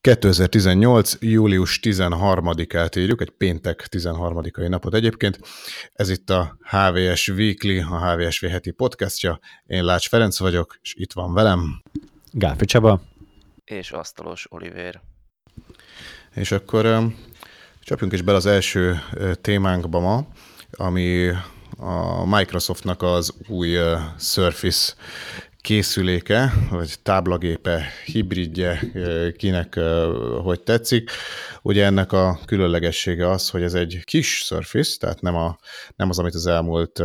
2018. július 13-át írjuk, egy péntek 13-ai napot egyébként. Ez itt a HVS Weekly, a HVSV heti podcastja. Én Lács Ferenc vagyok, és itt van velem. Gálfi Csaba. És Asztalos Oliver. És akkor csapjunk is bele az első témánkba ma, ami a Microsoftnak az új Surface készüléke, vagy táblagépe, hibridje, kinek hogy tetszik. Ugye ennek a különlegessége az, hogy ez egy kis Surface, tehát nem, a, nem az, amit az elmúlt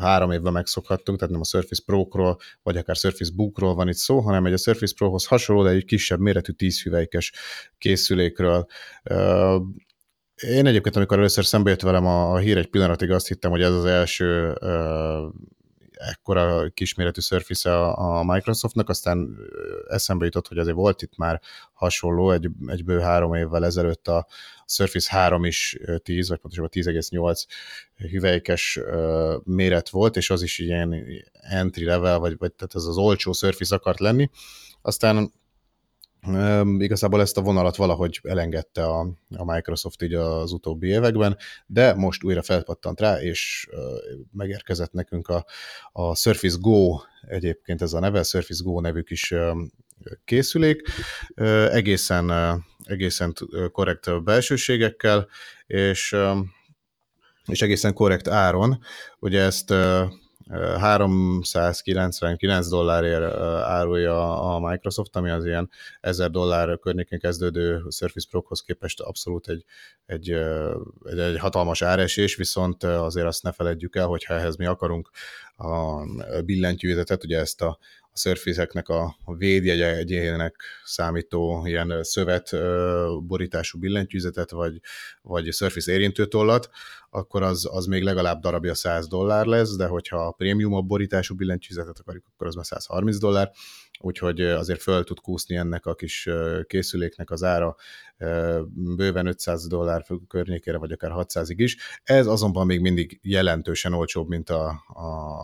három évben megszokhattunk, tehát nem a Surface Pro-król, vagy akár Surface Book-ról van itt szó, hanem egy a Surface Pro-hoz hasonló, de egy kisebb méretű 10 hüvelykes készülékről. Én egyébként, amikor először szembe jött velem a, a hír egy pillanatig, azt hittem, hogy ez az első ekkora kisméretű Surface a, a Microsoftnak, aztán eszembe jutott, hogy azért volt itt már hasonló, egy, egy bő három évvel ezelőtt a Surface 3 is 10, vagy pontosabban 10,8 hüvelykes méret volt, és az is ilyen entry level, vagy, vagy tehát ez az olcsó Surface akart lenni. Aztán Igazából ezt a vonalat valahogy elengedte a, a Microsoft így az utóbbi években, de most újra felpattant rá, és megérkezett nekünk a, a Surface Go, egyébként ez a neve, Surface Go nevű kis készülék, egészen, egészen korrekt belsőségekkel, és, és egészen korrekt áron. Ugye ezt 399 dollárért árulja a Microsoft, ami az ilyen 1000 dollár környékén kezdődő Surface Pro-hoz képest abszolút egy, egy, egy, egy hatalmas áresés, viszont azért azt ne feledjük el, hogyha ehhez mi akarunk a billentyűzetet, ugye ezt a szörfizeknek a védjegyének számító ilyen szövet borítású billentyűzetet, vagy, vagy Surface érintőtollat, akkor az, az még legalább darabja 100 dollár lesz, de hogyha a prémium borítású billentyűzetet akarjuk, akkor az már 130 dollár, úgyhogy azért föl tud kúszni ennek a kis készüléknek az ára bőven 500 dollár környékére, vagy akár 600-ig is. Ez azonban még mindig jelentősen olcsóbb, mint a,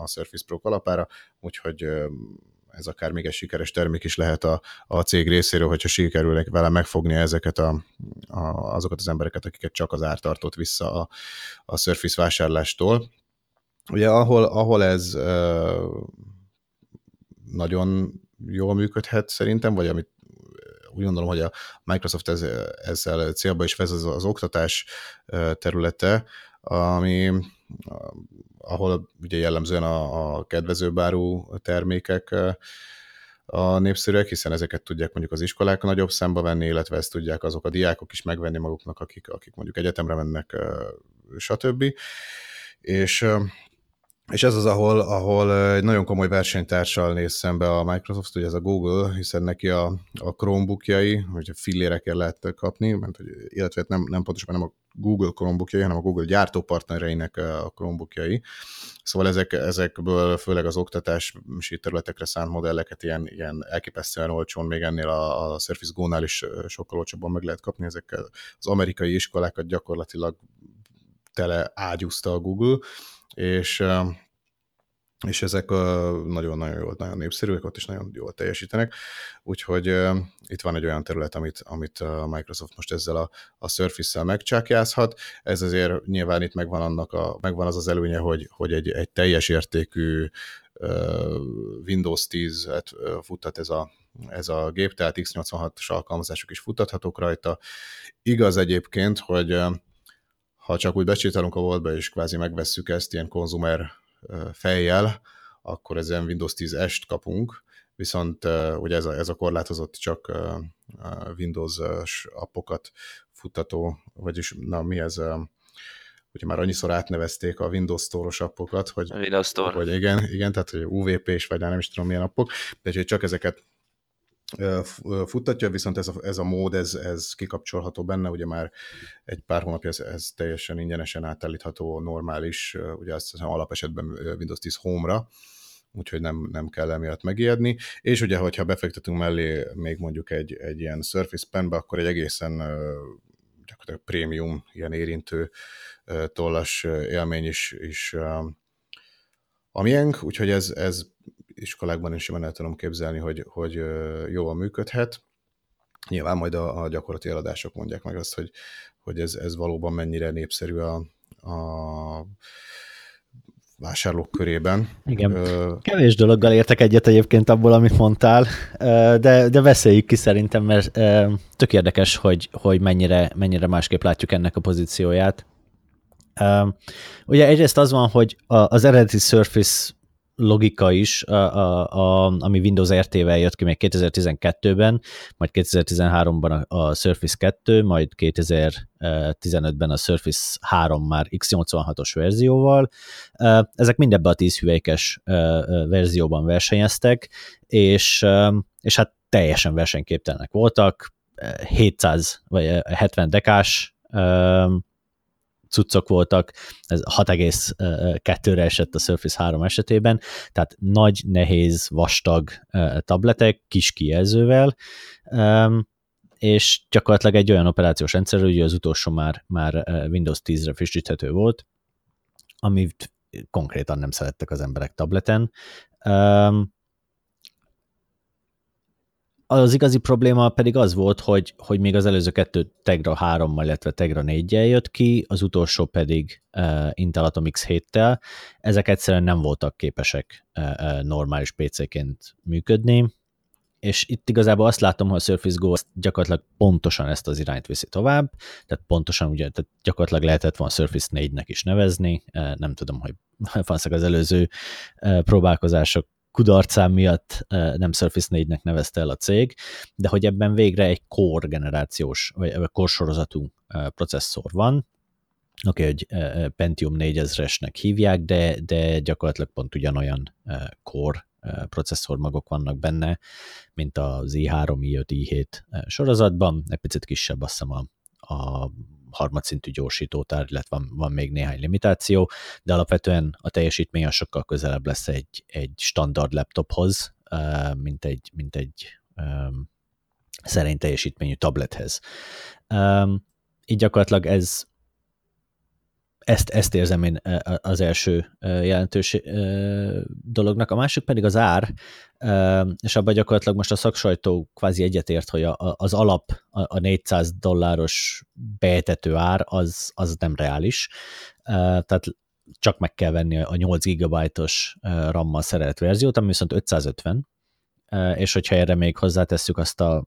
a Surface Pro kalapára, úgyhogy ez akár még egy sikeres termék is lehet a, a cég részéről, hogyha sikerülnek vele megfogni ezeket a, a, azokat az embereket, akiket csak az ár tartott vissza a, a Surface vásárlástól. Ugye ahol, ahol ez uh, nagyon jól működhet szerintem, vagy amit úgy gondolom, hogy a Microsoft ez, ezzel célba is vesz az, az oktatás területe, ami ahol ugye jellemzően a, a kedvezőbárú termékek a népszerűek, hiszen ezeket tudják mondjuk az iskolák a nagyobb számba venni, illetve ezt tudják azok a diákok is megvenni maguknak, akik, akik mondjuk egyetemre mennek, stb. És és ez az, ahol, ahol egy nagyon komoly versenytársal néz szembe a Microsoft, ugye ez a Google, hiszen neki a, a Chromebookjai, hogy fillérekért lehet kapni, mert, hogy, illetve nem, nem pontosan nem a Google Chromebookjai, hanem a Google gyártópartnereinek a Chromebookjai. Szóval ezek, ezekből főleg az oktatási területekre szánt modelleket ilyen, ilyen elképesztően olcsón, még ennél a, a Surface Go-nál is sokkal olcsóbban meg lehet kapni ezekkel. Az amerikai iskolákat gyakorlatilag tele ágyúzta a Google, és és ezek nagyon-nagyon jól, nagyon népszerűek, ott is nagyon jól teljesítenek, úgyhogy itt van egy olyan terület, amit, amit a Microsoft most ezzel a, a Surface-szel megcsákjázhat, ez azért nyilván itt megvan, annak a, megvan az az előnye, hogy, hogy egy, egy teljes értékű Windows 10-et futtat ez a, ez a gép, tehát x86-os alkalmazások is futtathatók rajta. Igaz egyébként, hogy ha csak úgy becsítalunk a voltba, és kvázi megvesszük ezt ilyen konzumer fejjel, akkor ezen Windows 10 est kapunk, viszont ugye ez a, ez a korlátozott csak Windows-s appokat futtató, vagyis na mi ez, ugye már annyiszor átnevezték a Windows Store-os appokat, hogy, Windows Store. hogy igen, igen, tehát hogy UVP-s, vagy nem is tudom milyen appok, de csak ezeket futtatja, viszont ez a, ez a mód, ez, ez kikapcsolható benne, ugye már egy pár hónapja ez, ez teljesen ingyenesen átállítható normális, ugye azt hiszem alapesetben Windows 10 Home-ra, úgyhogy nem, nem kell emiatt megijedni. És ugye, hogyha befektetünk mellé még mondjuk egy, egy ilyen Surface Penbe, akkor egy egészen gyakorlatilag prémium, ilyen érintő tollas élmény is, is a miénk, úgyhogy ez, ez iskolákban is simán el tudom képzelni, hogy, hogy jól működhet. nyilván majd a, a gyakorlati eladások mondják meg azt, hogy, hogy ez, ez valóban mennyire népszerű a, a vásárlók körében. Igen. Ö... Kevés dologgal értek egyet egyébként abból, amit mondtál, de, de beszéljük ki szerintem, mert tök érdekes, hogy, hogy mennyire, mennyire másképp látjuk ennek a pozícióját. Ugye egyrészt az van, hogy az eredeti Surface logika is, a, a, a, ami Windows RT-vel jött ki még 2012-ben, majd 2013-ban a, a Surface 2, majd 2015-ben a Surface 3 már x86-os verzióval. Ezek mind ebbe a 10 hüvelykes verzióban versenyeztek, és, és hát teljesen versenyképtelenek voltak, 700 vagy 70 dekás cuccok voltak, ez 6,2-re esett a Surface 3 esetében, tehát nagy, nehéz, vastag tabletek, kis kijelzővel, és gyakorlatilag egy olyan operációs rendszer, hogy az utolsó már, már Windows 10-re frissíthető volt, amit konkrétan nem szerettek az emberek tableten. Az igazi probléma pedig az volt, hogy, hogy még az előző kettő Tegra 3-mal, illetve Tegra 4-jel jött ki, az utolsó pedig uh, Intel Atom X7-tel. Ezek egyszerűen nem voltak képesek uh, uh, normális PC-ként működni, és itt igazából azt látom, hogy a Surface Go gyakorlatilag pontosan ezt az irányt viszi tovább, tehát pontosan ugye, tehát gyakorlatilag lehetett volna Surface 4-nek is nevezni, nem tudom, hogy valószínűleg az előző próbálkozások kudarcám miatt nem Surface 4-nek nevezte el a cég, de hogy ebben végre egy core generációs, vagy core sorozatú processzor van, oké, okay, hogy Pentium 4000-esnek hívják, de, de gyakorlatilag pont ugyanolyan core processzormagok vannak benne, mint az i3, i5, i7 sorozatban, egy picit kisebb azt hiszem a, a harmadszintű gyorsítótár, illetve van, van még néhány limitáció, de alapvetően a teljesítmény sokkal közelebb lesz egy, egy standard laptophoz, mint egy, mint egy um, szerény teljesítményű tablethez. Um, így gyakorlatilag ez ezt, ezt érzem én az első jelentős dolognak. A másik pedig az ár, és abban gyakorlatilag most a szaksajtó kvázi egyetért, hogy az alap, a 400 dolláros beetető ár az, az nem reális. Tehát csak meg kell venni a 8 GB-os RAM-mal szerelt verziót, ami viszont 550, és hogyha erre még hozzátesszük azt a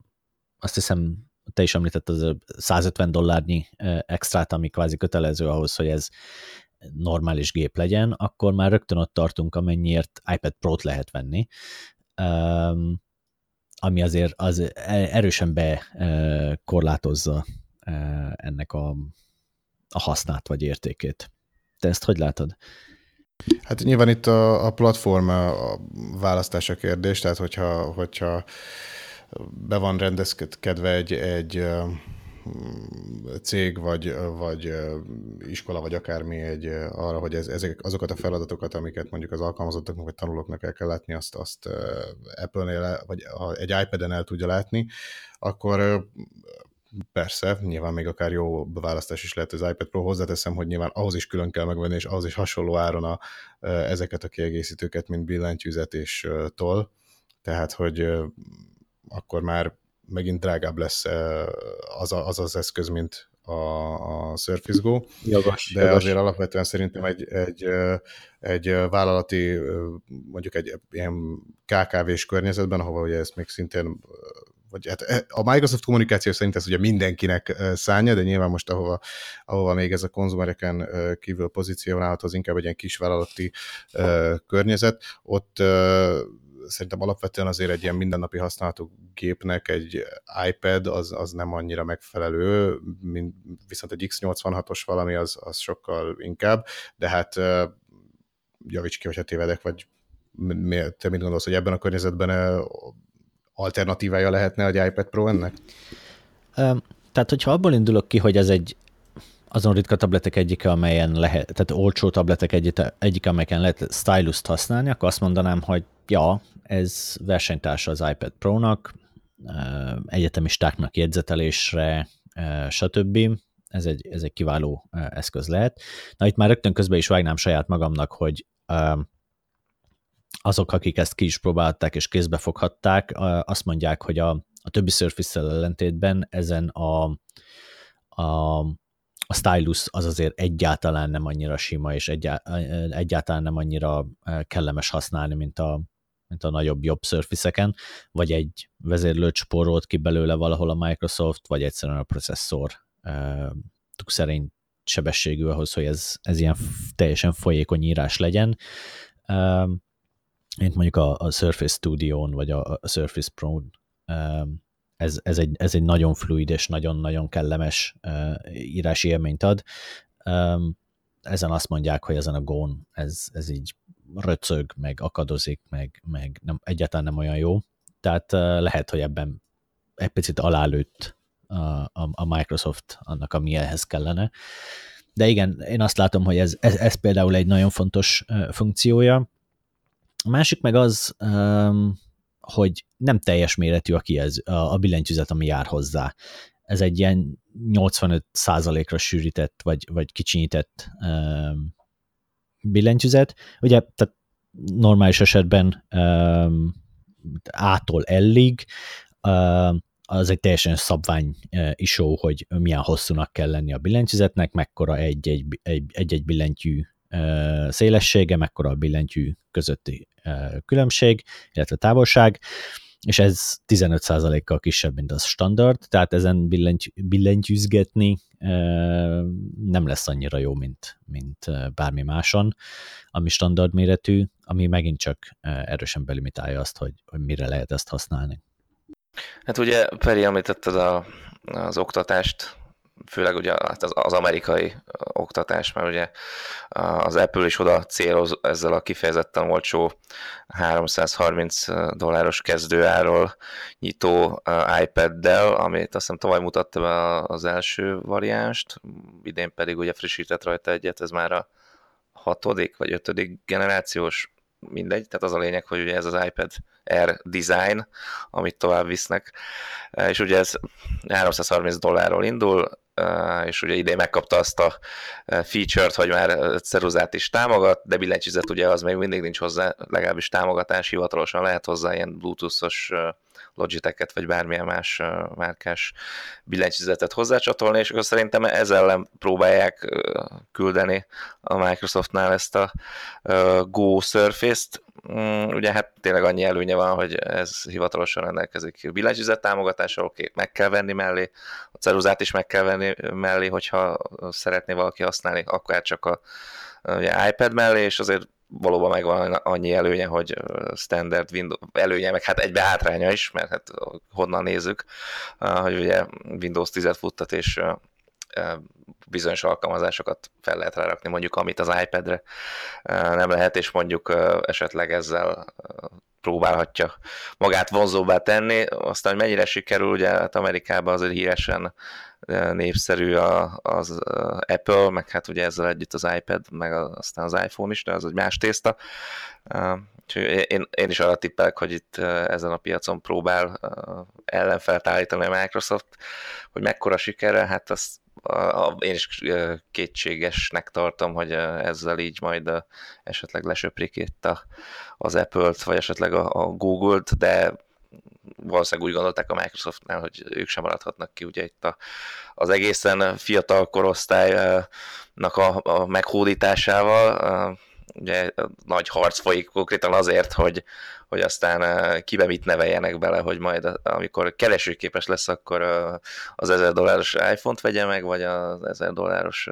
azt hiszem te is említett az 150 dollárnyi extrát, ami kvázi kötelező ahhoz, hogy ez normális gép legyen, akkor már rögtön ott tartunk, amennyiért iPad Pro-t lehet venni, ami azért az e, erősen bekorlátozza ennek a, a hasznát vagy értékét. Te ezt hogy látod? Hát nyilván itt a, a platform a választása kérdés, tehát hogyha, hogyha be van rendezkedve egy, egy cég, vagy, vagy iskola, vagy akármi egy, arra, hogy ez, ezek, azokat a feladatokat, amiket mondjuk az alkalmazottaknak vagy tanulóknak el kell látni, azt, azt Apple-nél, vagy egy iPad-en el tudja látni, akkor persze, nyilván még akár jó beválasztás is lehet az iPad Pro, hozzáteszem, hogy nyilván ahhoz is külön kell megvenni, és ahhoz is hasonló áron a, ezeket a kiegészítőket, mint billentyűzet és toll, tehát, hogy akkor már megint drágább lesz az az, az eszköz, mint a, a Surface Go. Jogos, de jogos. azért alapvetően szerintem egy, egy, egy vállalati, mondjuk egy ilyen KKV-s környezetben, ahova ugye ezt még szintén vagy hát e, a Microsoft kommunikáció szerint ez ugye mindenkinek szánja, de nyilván most ahova, ahova még ez a konzumereken kívül pozícionálható, az inkább egy ilyen kisvállalati környezet, ott szerintem alapvetően azért egy ilyen mindennapi használatú gépnek egy iPad az, az nem annyira megfelelő, mint viszont egy X86-os valami az, az sokkal inkább, de hát javíts ki, hogyha tévedek, vagy te mit gondolsz, hogy ebben a környezetben alternatívája lehetne egy iPad Pro ennek? Tehát, hogyha abból indulok ki, hogy ez egy azon ritka tabletek egyike, amelyen lehet, tehát olcsó tabletek egyike, egyike amelyeken lehet stylus használni, akkor azt mondanám, hogy ja, ez versenytársa az iPad Pro-nak, egyetemistáknak jegyzetelésre, stb. Ez egy, ez egy kiváló eszköz lehet. Na itt már rögtön közben is vágnám saját magamnak, hogy azok, akik ezt ki is próbálták és kézbe foghatták, azt mondják, hogy a, a többi Surface-szel ellentétben ezen a, a, a stylus az azért egyáltalán nem annyira sima, és egyáltalán nem annyira kellemes használni, mint a, mint a nagyobb, jobb surface vagy egy vezérlőt spórolt ki belőle valahol a Microsoft, vagy egyszerűen a processzor uh, szerint sebességű ahhoz, hogy ez, ez ilyen teljesen folyékony írás legyen. Uh, mint mondjuk a, a Surface Studio-n, vagy a, a Surface Pro-n. Uh, ez, ez, egy, ez egy nagyon fluid és nagyon-nagyon kellemes uh, írási élményt ad. Um, ezen azt mondják, hogy ezen a Gón ez, ez így röcög, meg akadozik, meg, meg nem, egyáltalán nem olyan jó. Tehát uh, lehet, hogy ebben egy picit alálőtt a, a, a Microsoft annak, ami ehhez kellene. De igen, én azt látom, hogy ez, ez, ez például egy nagyon fontos uh, funkciója. A másik meg az, um, hogy nem teljes méretű a kijelz, a, a billentyűzet, ami jár hozzá. Ez egy ilyen 85%-ra sűrített, vagy, vagy kicsinyített um, billentyűzet. Ugye, tehát normális esetben um, A-tól L-ig uh, az egy teljesen szabvány uh, isó, hogy milyen hosszúnak kell lenni a billentyűzetnek, mekkora egy-egy, billentyű uh, szélessége, mekkora a billentyű közötti uh, különbség, illetve távolság. És ez 15%-kal kisebb, mint az standard, tehát ezen billenty, billentyűzgetni nem lesz annyira jó, mint, mint bármi máson, ami standard méretű, ami megint csak erősen belimitálja azt, hogy, hogy mire lehet ezt használni. Hát ugye Peri említetted a, az oktatást, főleg ugye hát az, az amerikai oktatás, mert ugye az Apple is oda céloz ezzel a kifejezetten olcsó 330 dolláros kezdőáról nyitó iPad-del, amit azt hiszem tavaly mutatta be az első variánst, idén pedig ugye frissített rajta egyet, ez már a hatodik vagy ötödik generációs mindegy, tehát az a lényeg, hogy ugye ez az iPad Air design, amit tovább visznek, és ugye ez 330 dollárról indul, és ugye idén megkapta azt a feature-t, hogy már ceruzát is támogat, de billentyűzet ugye az még mindig nincs hozzá, legalábbis támogatás, hivatalosan lehet hozzá ilyen bluetoothos Logitech-et, vagy bármilyen más márkás billentyűzetet hozzácsatolni, és akkor szerintem ezzel ellen próbálják küldeni a Microsoftnál ezt a Go Surface-t, mm, ugye hát tényleg annyi előnye van, hogy ez hivatalosan rendelkezik billentyűzet támogatással, oké, meg kell venni mellé, a ceruzát is meg kell venni mellé, hogyha szeretné valaki használni, akár csak a ugye, iPad mellé, és azért valóban megvan annyi előnye, hogy standard Windows előnye, meg hát egybe hátránya is, mert hát honnan nézzük, hogy ugye Windows 10-et futtat, és bizonyos alkalmazásokat fel lehet rárakni, mondjuk amit az iPad-re nem lehet, és mondjuk esetleg ezzel próbálhatja magát vonzóbbá tenni. Aztán, hogy mennyire sikerül, ugye hát Amerikában azért híresen népszerű az Apple, meg hát ugye ezzel együtt az iPad, meg aztán az iPhone is, de az egy más tészta. Úgyhogy én, én is arra tippelek, hogy itt ezen a piacon próbál ellenfelt állítani a Microsoft, hogy mekkora sikerrel, hát azt én is kétségesnek tartom, hogy ezzel így majd esetleg lesöprik itt a, az Apple-t, vagy esetleg a, a Google-t, de valószínűleg úgy gondolták a Microsoftnál, hogy ők sem maradhatnak ki, ugye itt a, az egészen fiatal korosztálynak a, a meghódításával, ugye nagy harc folyik konkrétan azért, hogy, hogy aztán kibe mit neveljenek bele, hogy majd amikor keresőképes lesz, akkor az 1000 dolláros iPhone-t vegye meg, vagy az 1000 dolláros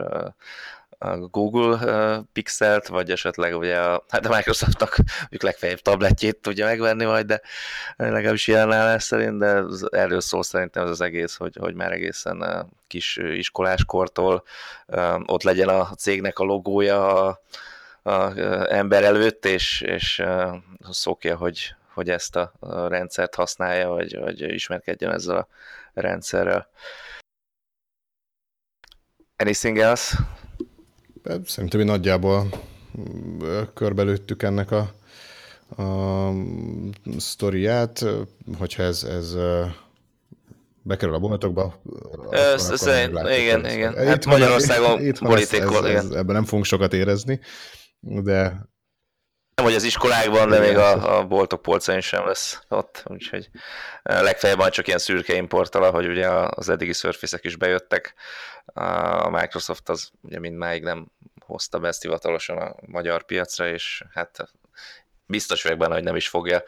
a Google Pixelt, vagy esetleg ugye a, hát a Microsoftnak ők legfeljebb tabletjét tudja megvenni majd, de legalábbis jelen állás szerint, de erről szól szerintem ez az egész, hogy, hogy már egészen kis iskoláskortól ott legyen a cégnek a logója a, a ember előtt, és, és szokja, hogy, hogy ezt a rendszert használja, vagy, vagy ismerkedjen ezzel a rendszerrel. Anything else? Szerintem mi nagyjából körbelőttük ennek a, a sztoriát, hogyha ez, ez bekerül a boltokba. Igen, igen. Itt hát Magyarországon politikol, igen. Ebben nem fogunk sokat érezni, de Nem, hogy az iskolákban, de még a, a boltok polcain sem lesz ott, úgyhogy legfeljebb majd csak ilyen szürke importtal, hogy ugye az eddigi surface is bejöttek. A Microsoft az ugye mindmáig nem hozta be ezt hivatalosan a magyar piacra, és hát biztos vagyok benne, hogy nem is fogja,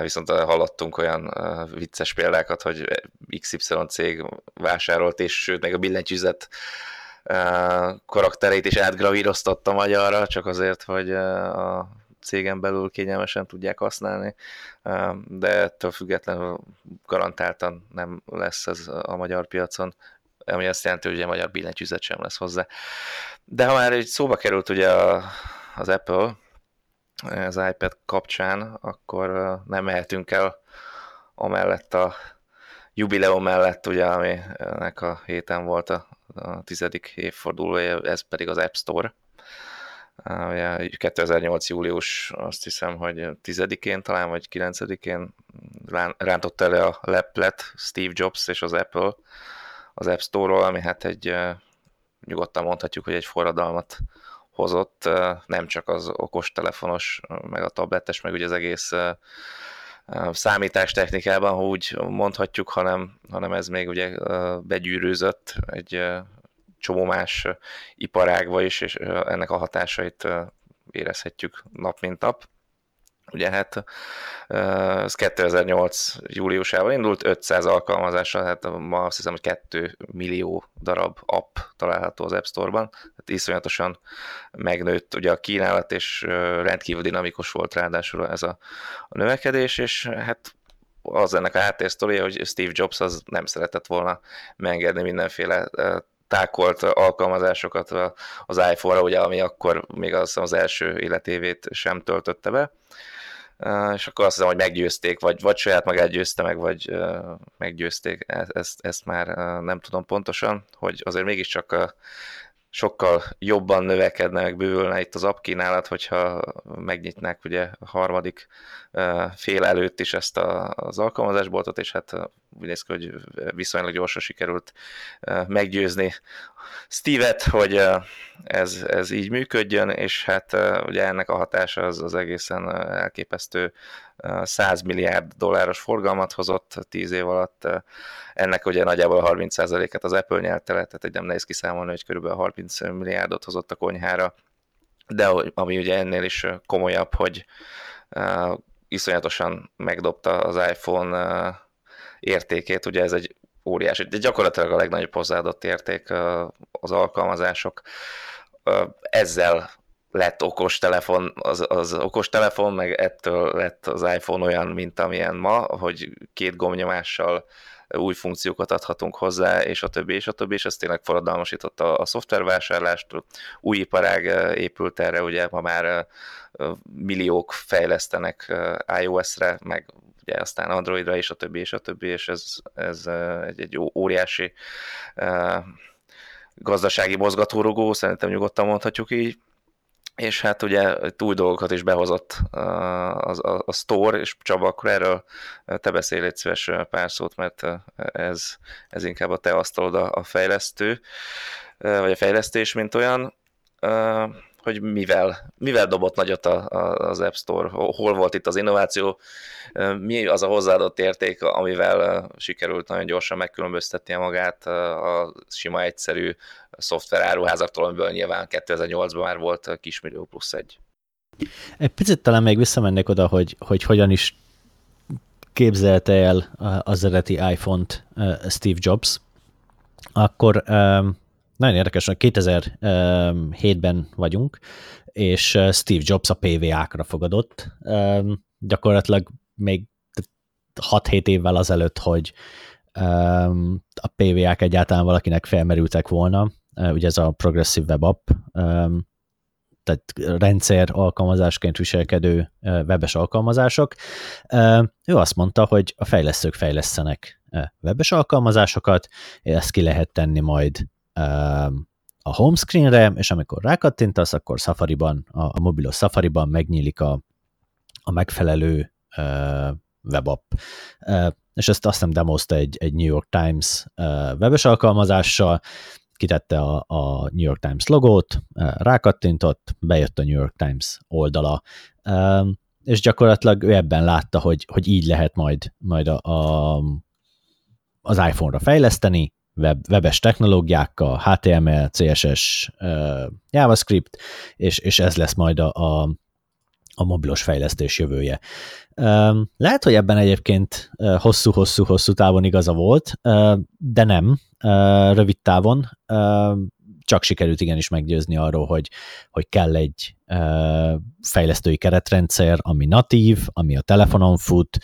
viszont hallottunk olyan vicces példákat, hogy XY cég vásárolt, és sőt, meg a billentyűzet karakterét is átgravíroztatta magyarra, csak azért, hogy a cégen belül kényelmesen tudják használni, de ettől függetlenül garantáltan nem lesz ez a magyar piacon, ami azt jelenti, hogy a magyar billentyűzet sem lesz hozzá. De ha már egy szóba került ugye az Apple, az iPad kapcsán, akkor nem mehetünk el amellett a jubileum mellett, ugye, aminek a héten volt a, tizedik évfordulója, ez pedig az App Store. Ugye 2008. július, azt hiszem, hogy 10-én talán, vagy 9-én rántott elő a leplet Steve Jobs és az Apple az App Store-ról, ami hát egy nyugodtan mondhatjuk, hogy egy forradalmat hozott, nem csak az okostelefonos, meg a tabletes, meg ugye az egész számítástechnikában, ha úgy mondhatjuk, hanem, hanem ez még ugye begyűrűzött egy csomó más iparágba is, és ennek a hatásait érezhetjük nap mint nap. Ugye hát ez 2008 júliusában indult, 500 alkalmazással, hát ma azt hiszem, hogy 2 millió darab app található az App Store-ban, hát iszonyatosan megnőtt ugye a kínálat, és rendkívül dinamikus volt ráadásul ez a, a növekedés, és hát az ennek a háttérsztoria, hogy Steve Jobs az nem szeretett volna megengedni mindenféle tákolt alkalmazásokat az iPhone-ra, ugye, ami akkor még az, az első életévét sem töltötte be és akkor azt hiszem, hogy meggyőzték, vagy, vagy saját magát győzte meg, vagy meggyőzték, e-, ezt, ezt már nem tudom pontosan, hogy azért mégiscsak sokkal jobban növekedne, meg bővülne itt az apkínálat, hogyha megnyitnák ugye a harmadik fél előtt is ezt a, az alkalmazásboltot, és hát úgy néz ki, hogy viszonylag gyorsan sikerült meggyőzni Steve-et, hogy ez, ez így működjön, és hát ugye ennek a hatása az, az egészen elképesztő 100 milliárd dolláros forgalmat hozott 10 év alatt. Ennek ugye nagyjából 30%-et az Apple nyelte le, tehát egy nem nehéz kiszámolni, hogy körülbelül 30 milliárdot hozott a konyhára, de ami ugye ennél is komolyabb, hogy iszonyatosan megdobta az iPhone értékét, ugye ez egy óriási, de gyakorlatilag a legnagyobb hozzáadott érték az alkalmazások. Ezzel lett okos telefon, az, az okos telefon, meg ettől lett az iPhone olyan, mint amilyen ma, hogy két gombnyomással új funkciókat adhatunk hozzá, és a többi, és a többi, és ez tényleg forradalmasította a szoftvervásárlást, új iparág épült erre, ugye ma már milliók fejlesztenek iOS-re, meg ugye aztán Androidra, és a többi, és a többi, és ez, ez egy, egy óriási gazdasági mozgatórugó, szerintem nyugodtan mondhatjuk így, és hát ugye új dolgokat is behozott a, a, a store, és Csaba, akkor erről te beszélj egy szíves pár szót, mert ez, ez inkább a te asztalod a, a fejlesztő, vagy a fejlesztés, mint olyan hogy mivel, mivel dobott nagyot a, a, az App Store, hol volt itt az innováció, mi az a hozzáadott érték, amivel sikerült nagyon gyorsan megkülönböztetnie magát a sima egyszerű szoftveráruházaktól, amiből nyilván 2008-ban már volt kismillió plusz egy. Egy picit talán még visszamennék oda, hogy, hogy hogyan is képzelte el az eredeti iPhone-t Steve Jobs, akkor nagyon érdekes, hogy 2007-ben vagyunk, és Steve Jobs a PVA-kra fogadott. Gyakorlatilag még 6-7 évvel azelőtt, hogy a PVA-k egyáltalán valakinek felmerültek volna, ugye ez a Progressive Web App, tehát rendszer alkalmazásként viselkedő webes alkalmazások. Ő azt mondta, hogy a fejlesztők fejlesztenek webes alkalmazásokat, ezt ki lehet tenni majd a home screenre, és amikor rákattintasz, akkor Safari-ban, a, a mobilos Safari-ban megnyílik a, a megfelelő uh, webapp. Uh, és ezt azt hiszem demozta egy, egy New York Times uh, webes alkalmazással, kitette a, a New York Times logót, rákattintott, bejött a New York Times oldala, és gyakorlatilag ő ebben látta, hogy, hogy így lehet majd, majd a, a, az iPhone-ra fejleszteni, web, webes technológiákkal, HTML, CSS, JavaScript, és, és ez lesz majd a, a, a mobilos fejlesztés jövője. Lehet, hogy ebben egyébként hosszú-hosszú-hosszú távon igaza volt, de nem rövid távon. Csak sikerült igenis meggyőzni arról, hogy, hogy kell egy fejlesztői keretrendszer, ami natív, ami a telefonon fut,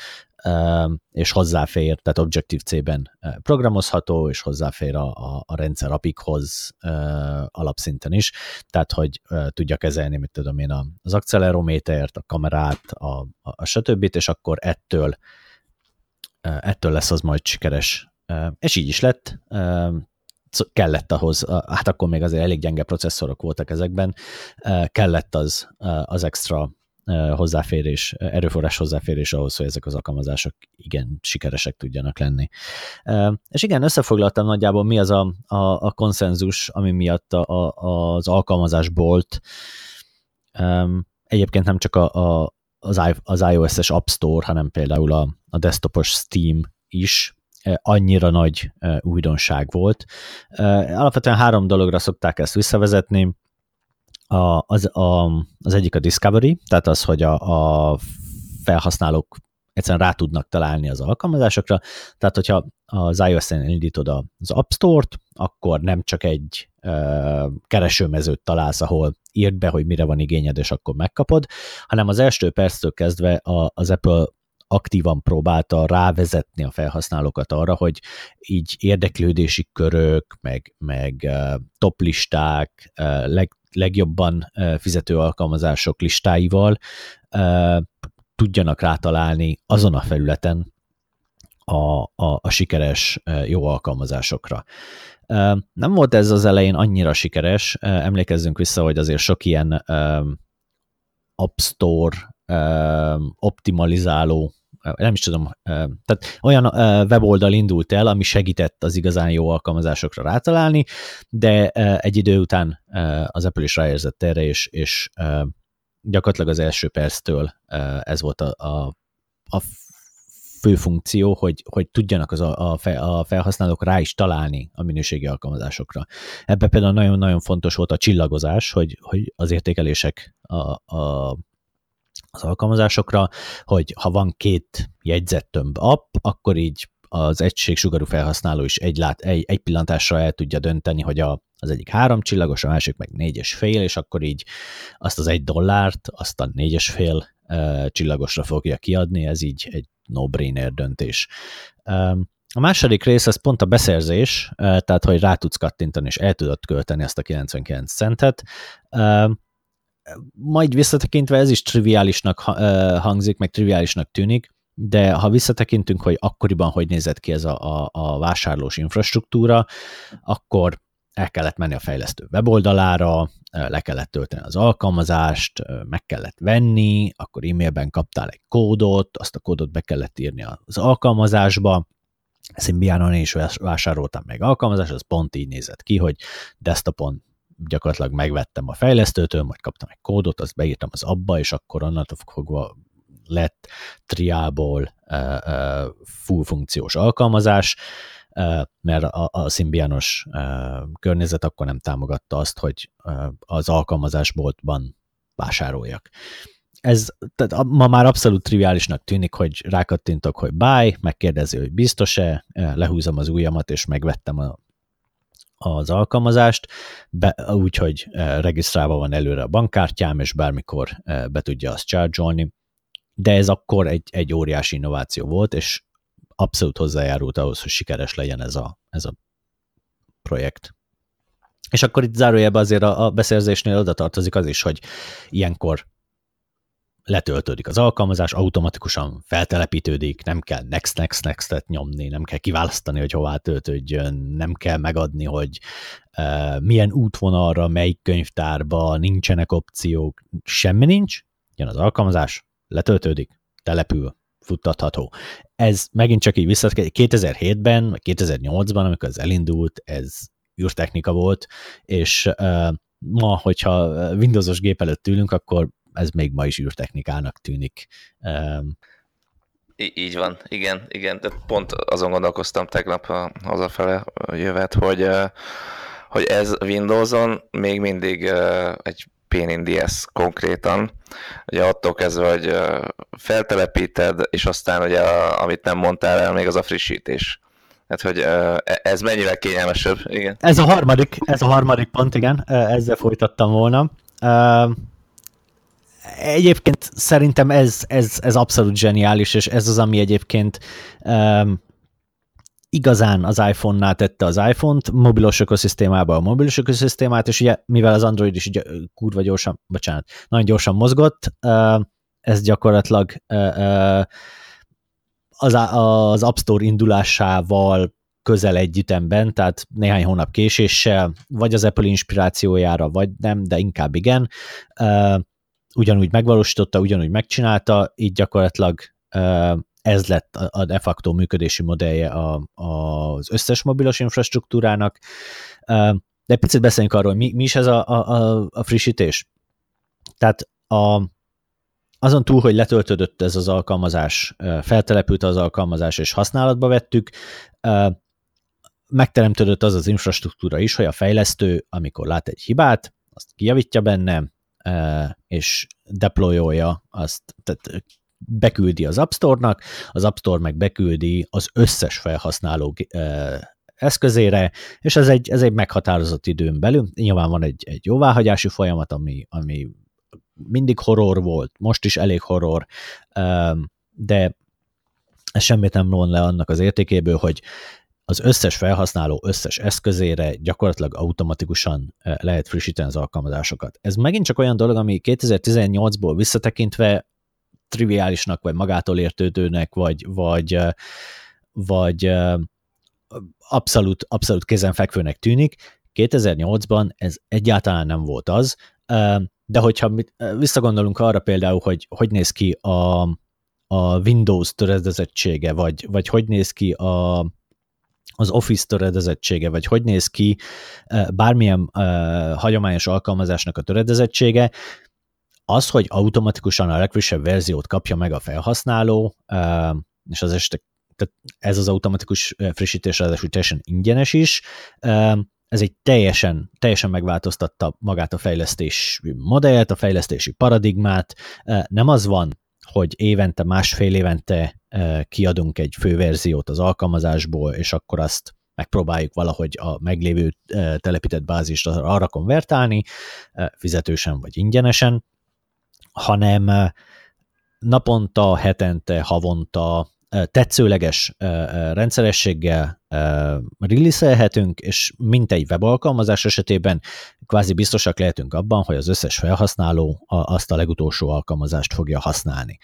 és hozzáfér, tehát Objective-C-ben programozható, és hozzáfér a, a, a rendszer apikhoz alapszinten is, tehát hogy tudja kezelni, mit tudom én, az accelerométert, a kamerát, a, a, a stb. és akkor ettől, ettől lesz az majd sikeres. És így is lett, kellett ahhoz, hát akkor még azért elég gyenge processzorok voltak ezekben, kellett az, az extra hozzáférés, erőforrás hozzáférés ahhoz, hogy ezek az alkalmazások igen sikeresek tudjanak lenni. És igen, összefoglaltam nagyjából mi az a, a, a konszenzus, ami miatt a, a, az alkalmazásbolt egyébként nem csak a, a, az, az iOS-es App Store, hanem például a, a desktopos Steam is annyira nagy újdonság volt. Alapvetően három dologra szokták ezt visszavezetni a, az, a, az egyik a discovery, tehát az, hogy a, a felhasználók egyszerűen rá tudnak találni az alkalmazásokra, tehát hogyha az iOS-en indítod az App Store-t, akkor nem csak egy ö, keresőmezőt találsz, ahol írd be, hogy mire van igényed, és akkor megkapod, hanem az első perctől kezdve a, az Apple aktívan próbálta rávezetni a felhasználókat arra, hogy így érdeklődési körök, meg, meg toplisták, leg, legjobban fizető alkalmazások listáival tudjanak rátalálni azon a felületen a, a, a sikeres jó alkalmazásokra. Nem volt ez az elején annyira sikeres, emlékezzünk vissza, hogy azért sok ilyen App Store optimalizáló nem is tudom, tehát olyan weboldal indult el, ami segített az igazán jó alkalmazásokra rátalálni, de egy idő után az Apple is ráérzett erre, és, és gyakorlatilag az első perctől ez volt a, a, a fő funkció, hogy, hogy tudjanak az a, a felhasználók rá is találni a minőségi alkalmazásokra. Ebben például nagyon-nagyon fontos volt a csillagozás, hogy, hogy az értékelések a, a az alkalmazásokra, hogy ha van két jegyzettömb app, akkor így az egységsugarú felhasználó is egy, lát, egy, egy pillantásra el tudja dönteni, hogy a, az egyik három csillagos, a másik meg négyes fél, és akkor így azt az egy dollárt, azt a négyes fél uh, csillagosra fogja kiadni, ez így egy no-brainer döntés. Um, a második rész az pont a beszerzés, tehát hogy rá tudsz kattintani, és el tudod költeni ezt a 99 centet. Majd visszatekintve ez is triviálisnak hangzik, meg triviálisnak tűnik, de ha visszatekintünk, hogy akkoriban hogy nézett ki ez a, a, a vásárlós infrastruktúra, akkor el kellett menni a fejlesztő weboldalára, le kellett tölteni az alkalmazást, meg kellett venni, akkor e-mailben kaptál egy kódot, azt a kódot be kellett írni az alkalmazásba, Symbianon is vásároltam meg alkalmazást, az pont így nézett ki, hogy desktopon gyakorlatilag megvettem a fejlesztőtől, majd kaptam egy kódot, azt beírtam az abba, és akkor onnantól fogva lett triából uh, full funkciós alkalmazás, mert a, a környezet akkor nem támogatta azt, hogy az alkalmazásboltban vásároljak. Ez tehát ma már abszolút triviálisnak tűnik, hogy rákattintok, hogy buy, megkérdezi, hogy biztos-e, lehúzom az ujjamat, és megvettem a az alkalmazást, úgyhogy e, regisztrálva van előre a bankkártyám, és bármikor e, be tudja azt charge de ez akkor egy, egy óriási innováció volt, és abszolút hozzájárult ahhoz, hogy sikeres legyen ez a, ez a projekt. És akkor itt zárójelben azért a, a beszerzésnél oda tartozik az is, hogy ilyenkor letöltődik az alkalmazás, automatikusan feltelepítődik, nem kell next, next, next-et nyomni, nem kell kiválasztani, hogy hová töltődjön, nem kell megadni, hogy uh, milyen útvonalra, melyik könyvtárba, nincsenek opciók, semmi nincs, jön az alkalmazás, letöltődik, települ, futtatható. Ez megint csak így vissza, 2007-ben, vagy 2008-ban, amikor ez elindult, ez űrtechnika volt, és uh, ma, hogyha Windowsos gép előtt ülünk, akkor ez még ma is űrtechnikának tűnik. Í- így van, igen, igen, de pont azon gondolkoztam tegnap a hazafele jövet, hogy, hogy ez Windows-on még mindig egy pain konkrétan, ugye attól kezdve, hogy feltelepíted, és aztán ugye, amit nem mondtál el, még az a frissítés. Hát, hogy e, ez mennyivel kényelmesebb, igen. Ez a harmadik, ez a harmadik pont, igen, ezzel folytattam volna. Egyébként szerintem ez, ez, ez abszolút zseniális, és ez az, ami egyébként um, igazán az iPhone-nál tette az iPhone-t, mobilos ökoszisztémába a mobilos ökoszisztémát, és ugye mivel az Android is ugye, kurva gyorsan, bocsánat, nagyon gyorsan mozgott, uh, ez gyakorlatilag uh, az, az App Store indulásával közel egy ütemben, tehát néhány hónap késéssel, vagy az Apple inspirációjára, vagy nem, de inkább igen, ugyanúgy megvalósította, ugyanúgy megcsinálta, így gyakorlatilag ez lett a de facto működési modellje a, az összes mobilos infrastruktúrának. De egy picit beszéljünk arról, mi, mi is ez a, a, a frissítés. Tehát a, azon túl, hogy letöltődött ez az alkalmazás, feltelepült az alkalmazás, és használatba vettük, megteremtődött az az infrastruktúra is, hogy a fejlesztő, amikor lát egy hibát, azt kijavítja benne, és deployolja azt, tehát beküldi az App Store-nak, az App Store meg beküldi az összes felhasználó eszközére, és ez egy, ez egy meghatározott időn belül. Nyilván van egy, egy jóváhagyási folyamat, ami, ami mindig horror volt, most is elég horror, de ez semmit nem von le annak az értékéből, hogy az összes felhasználó összes eszközére gyakorlatilag automatikusan lehet frissíteni az alkalmazásokat. Ez megint csak olyan dolog, ami 2018-ból visszatekintve triviálisnak, vagy magától értődőnek, vagy, vagy, vagy abszolút, abszolút kézenfekvőnek tűnik. 2008-ban ez egyáltalán nem volt az, de hogyha visszagondolunk arra például, hogy hogy néz ki a, a Windows töredezettsége, vagy, vagy hogy néz ki a, az Office töredezettsége, vagy hogy néz ki bármilyen hagyományos alkalmazásnak a töredezettsége, az, hogy automatikusan a legfrissebb verziót kapja meg a felhasználó, és az este, tehát ez az automatikus frissítés ráadásul teljesen ingyenes is, ez egy teljesen, teljesen megváltoztatta magát a fejlesztési modellt, a fejlesztési paradigmát. Nem az van, hogy évente, másfél évente kiadunk egy főverziót az alkalmazásból, és akkor azt megpróbáljuk valahogy a meglévő telepített bázist arra konvertálni, fizetősen vagy ingyenesen, hanem naponta, hetente, havonta tetszőleges rendszerességgel release és mint egy webalkalmazás esetében kvázi biztosak lehetünk abban, hogy az összes felhasználó azt a legutolsó alkalmazást fogja használni.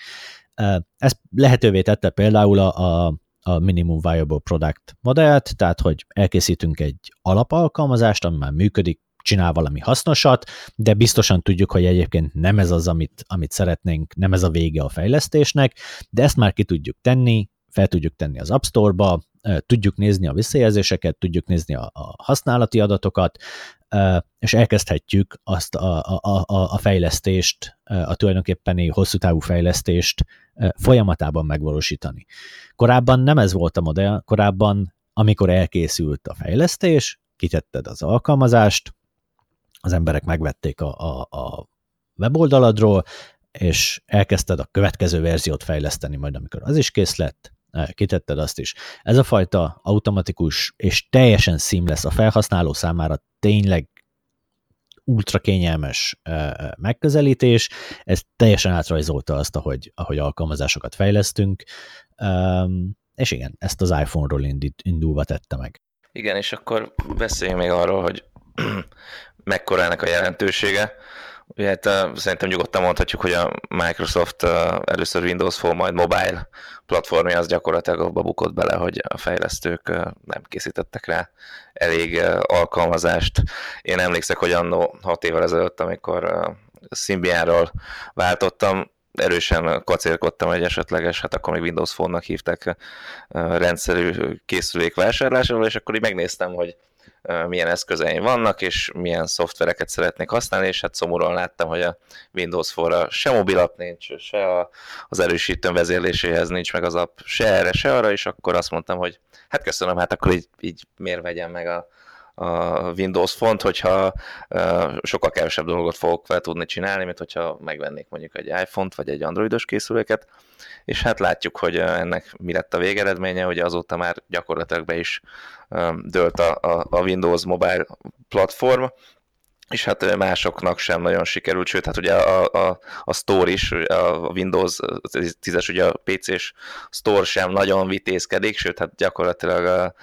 Ez lehetővé tette például a, a Minimum Viable Product modellt, tehát hogy elkészítünk egy alapalkalmazást, ami már működik, csinál valami hasznosat, de biztosan tudjuk, hogy egyébként nem ez az, amit, amit szeretnénk, nem ez a vége a fejlesztésnek, de ezt már ki tudjuk tenni, fel tudjuk tenni az App Store-ba, tudjuk nézni a visszajelzéseket, tudjuk nézni a, a használati adatokat, és elkezdhetjük azt a, a, a, a fejlesztést, a tulajdonképpeni hosszú távú fejlesztést folyamatában megvalósítani. Korábban nem ez volt a modell, korábban, amikor elkészült a fejlesztés, kitetted az alkalmazást, az emberek megvették a, a, a weboldaladról, és elkezdted a következő verziót fejleszteni, majd amikor az is kész lett, eh, kitetted azt is. Ez a fajta automatikus és teljesen seamless a felhasználó számára tényleg ultra kényelmes eh, megközelítés, ez teljesen átrajzolta azt, ahogy, ahogy alkalmazásokat fejlesztünk, ehm, és igen, ezt az iPhone-ról indulva tette meg. Igen, és akkor beszéljünk még arról, hogy mekkora ennek a jelentősége. Ugye hát, uh, szerintem nyugodtan mondhatjuk, hogy a Microsoft uh, először Windows Phone, majd mobile platformja az gyakorlatilag abba bukott bele, hogy a fejlesztők uh, nem készítettek rá elég alkalmazást. Én emlékszek, hogy annó hat évvel ezelőtt, amikor Symbianról váltottam, erősen kacérkodtam egy esetleges, hát akkor még Windows Phone-nak hívták rendszerű készülék vásárlásával, és akkor így megnéztem, hogy milyen eszközeim vannak, és milyen szoftvereket szeretnék használni, és hát szomorúan láttam, hogy a Windows Phone-ra se mobilap nincs, se az erősítőn vezérléséhez nincs meg az app, se erre, se arra, és akkor azt mondtam, hogy hát köszönöm, hát akkor így, így miért vegyem meg a, a Windows font, hogyha sokkal kevesebb dolgot fogok fel tudni csinálni, mint hogyha megvennék mondjuk egy iPhone-t, vagy egy androidos készüléket, és hát látjuk, hogy ennek mi lett a végeredménye, hogy azóta már gyakorlatilag be is dőlt a, a, Windows mobile platform, és hát másoknak sem nagyon sikerült, sőt, hát ugye a, a, a Store is, a Windows 10-es, ugye a PC-s Store sem nagyon vitézkedik, sőt, hát gyakorlatilag a,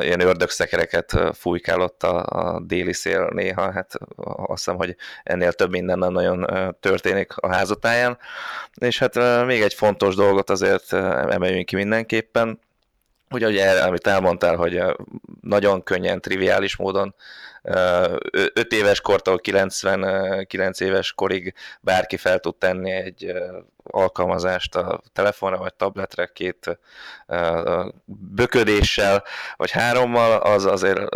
ilyen ördögszekereket fújkálott a, a déli szél néha, hát azt hiszem, hogy ennél több minden nem nagyon történik a házatáján. És hát még egy fontos dolgot azért emeljünk ki mindenképpen, hogy ugye, amit elmondtál, hogy nagyon könnyen, triviális módon 5 éves kortól 99 éves korig bárki fel tud tenni egy alkalmazást a telefonra vagy tabletre két böködéssel vagy hárommal, az azért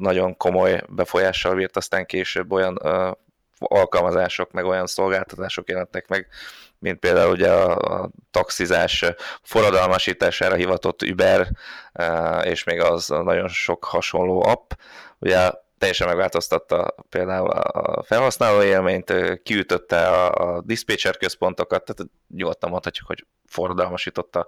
nagyon komoly befolyással bírt aztán később olyan alkalmazások, meg olyan szolgáltatások jelentek meg, mint például ugye a, a taxizás forradalmasítására hivatott Uber, és még az nagyon sok hasonló app. Ugye teljesen megváltoztatta például a felhasználó élményt, kiütötte a, a dispatcher központokat, tehát nyugodtan mondhatjuk, hogy forradalmasította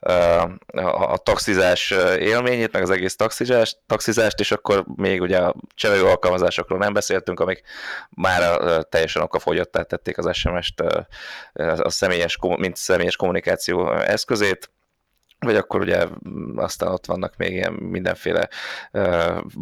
a, a, a taxizás élményét, meg az egész taxizást, taxizást, és akkor még ugye a csevegő alkalmazásokról nem beszéltünk, amik már teljesen okafogyottá tették az SMS-t a személyes, mint személyes kommunikáció eszközét, vagy akkor ugye aztán ott vannak még ilyen mindenféle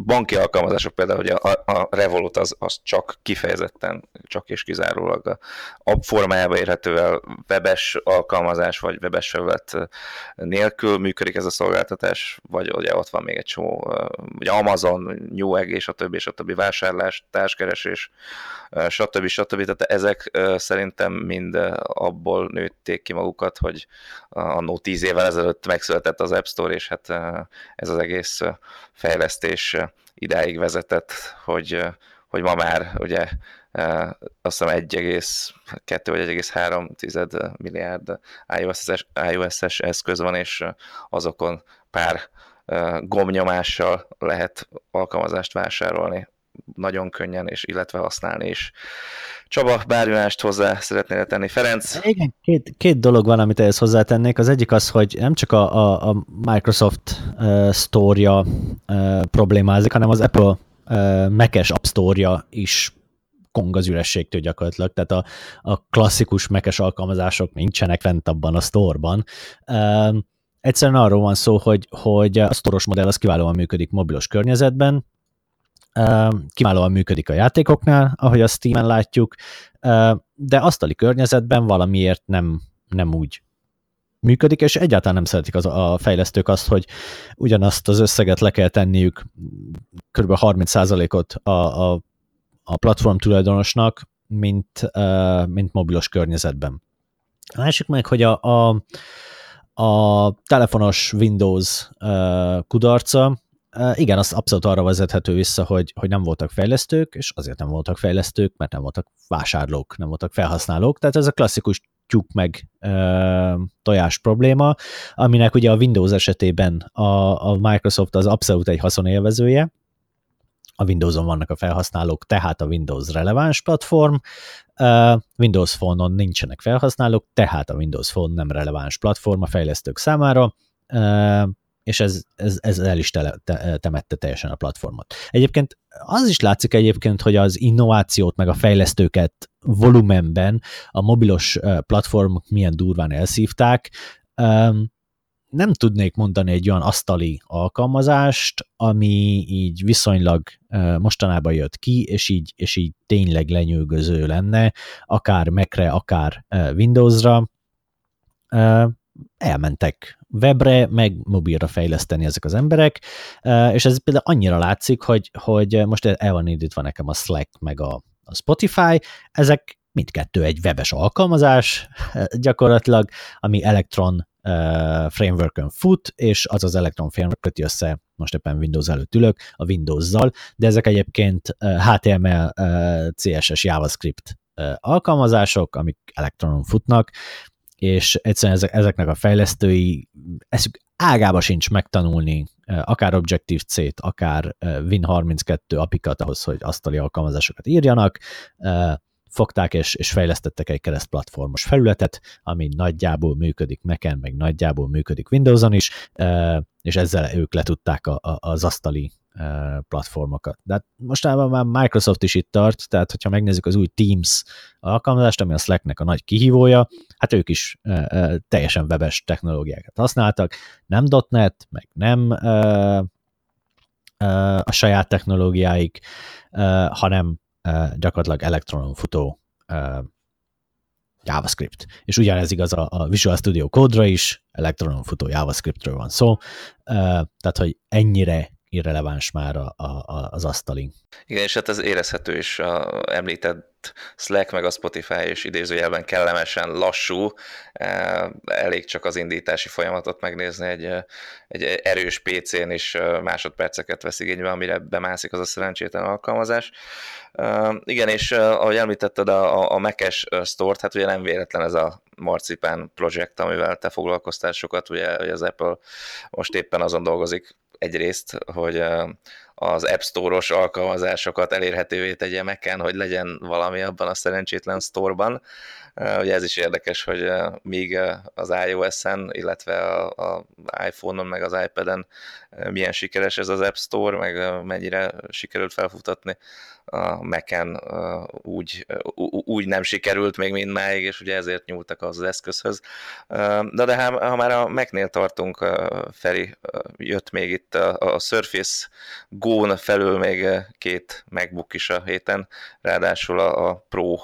banki alkalmazások, például hogy a, a Revolut az, az csak kifejezetten, csak és kizárólag a app formájába érhető el webes alkalmazás, vagy webes felület nélkül működik ez a szolgáltatás, vagy ugye ott van még egy csomó, ugye Amazon, Newegg és a többi, és a többi vásárlás, társkeresés, stb. stb. Tehát ezek szerintem mind abból nőtték ki magukat, hogy annó tíz évvel ezelőtt megszületett az App Store, és hát ez az egész fejlesztés idáig vezetett, hogy, hogy ma már ugye azt hiszem 1,2 vagy 1,3 milliárd iOS-es, iOS-es eszköz van, és azokon pár gombnyomással lehet alkalmazást vásárolni nagyon könnyen, és illetve használni is. Csaba, bárjulást hozzá szeretnél tenni. Ferenc? Igen, két, két dolog van, amit ehhez hozzátennék. Az egyik az, hogy nem csak a, a, a Microsoft uh, Store-ja uh, problémázik, hanem az Apple uh, Mac-es App Store-ja is kong az ürességtől gyakorlatilag, tehát a, a klasszikus Mac-es alkalmazások nincsenek fent abban a store-ban. Uh, egyszerűen arról van szó, hogy, hogy a sztoros modell az kiválóan működik mobilos környezetben, kiválóan működik a játékoknál, ahogy a Steam-en látjuk, de asztali környezetben valamiért nem, nem úgy működik, és egyáltalán nem szeretik az, a fejlesztők azt, hogy ugyanazt az összeget le kell tenniük, kb. 30%-ot a, a, a platform tulajdonosnak, mint, mint mobilos környezetben. A másik meg, hogy a, a, a telefonos Windows kudarca, igen, az abszolút arra vezethető vissza, hogy, hogy nem voltak fejlesztők, és azért nem voltak fejlesztők, mert nem voltak vásárlók, nem voltak felhasználók, tehát ez a klasszikus tyúk meg tojás probléma, aminek ugye a Windows esetében a, a Microsoft az abszolút egy haszonélvezője, a Windows-on vannak a felhasználók, tehát a Windows releváns platform, Windows Phone-on nincsenek felhasználók, tehát a Windows Phone nem releváns platform a fejlesztők számára, és ez, ez, ez el is tele, te, temette teljesen a platformot. Egyébként az is látszik egyébként, hogy az innovációt meg a fejlesztőket volumenben a mobilos platformok milyen durván elszívták. Nem tudnék mondani egy olyan asztali alkalmazást, ami így viszonylag mostanában jött ki, és így, és így tényleg lenyűgöző lenne, akár Mac-re, akár Windowsra elmentek webre, meg mobilra fejleszteni ezek az emberek, és ez például annyira látszik, hogy, hogy most el van indítva nekem a Slack, meg a, a Spotify, ezek mindkettő egy webes alkalmazás gyakorlatilag, ami Electron frameworkön fut, és az az Electron framework köti össze most éppen Windows előtt ülök, a Windows-zal, de ezek egyébként HTML, CSS, JavaScript alkalmazások, amik elektronon futnak, és egyszerűen ezek, ezeknek a fejlesztői eszük ágába sincs megtanulni akár Objective-C-t, akár Win32 apikat ahhoz, hogy asztali alkalmazásokat írjanak, fogták és, és fejlesztettek egy keresztplatformos felületet, ami nagyjából működik Mac-en, meg nagyjából működik Windows-on is, és ezzel ők letudták az asztali platformokat. De hát mostában már Microsoft is itt tart, tehát hogyha megnézzük az új Teams alkalmazást, ami a Slacknek a nagy kihívója, hát ők is teljesen webes technológiákat használtak, nem .NET, meg nem a saját technológiáik, hanem gyakorlatilag elektronon futó JavaScript. És ugyanez igaz a, Visual Studio Code-ra is, elektronon futó JavaScriptről van szó, tehát hogy ennyire irreleváns már a, a, az asztali. Igen, és hát ez érezhető is, a említett Slack meg a Spotify és idézőjelben kellemesen lassú, e, elég csak az indítási folyamatot megnézni egy, egy erős PC-n is másodperceket vesz igénybe, amire bemászik az a szerencsétlen alkalmazás. E, igen, és ahogy említetted a, a Mac-es store hát ugye nem véletlen ez a Marcipan projekt, amivel te foglalkoztál sokat, ugye, az Apple most éppen azon dolgozik, egyrészt, hogy az App Store-os alkalmazásokat elérhetővé tegye Mac-en, hogy legyen valami abban a szerencsétlen store-ban. Ugye ez is érdekes, hogy míg az iOS-en, illetve a, a iPhone-on, meg az iPad-en milyen sikeres ez az App Store, meg mennyire sikerült felfutatni a Mac-en úgy, úgy nem sikerült még mindmáig, és ugye ezért nyúltak az eszközhöz. De, de ha, már a Mac-nél tartunk, Feri, jött még itt a, a Surface Go-n felül még két MacBook is a héten, ráadásul a, a Pro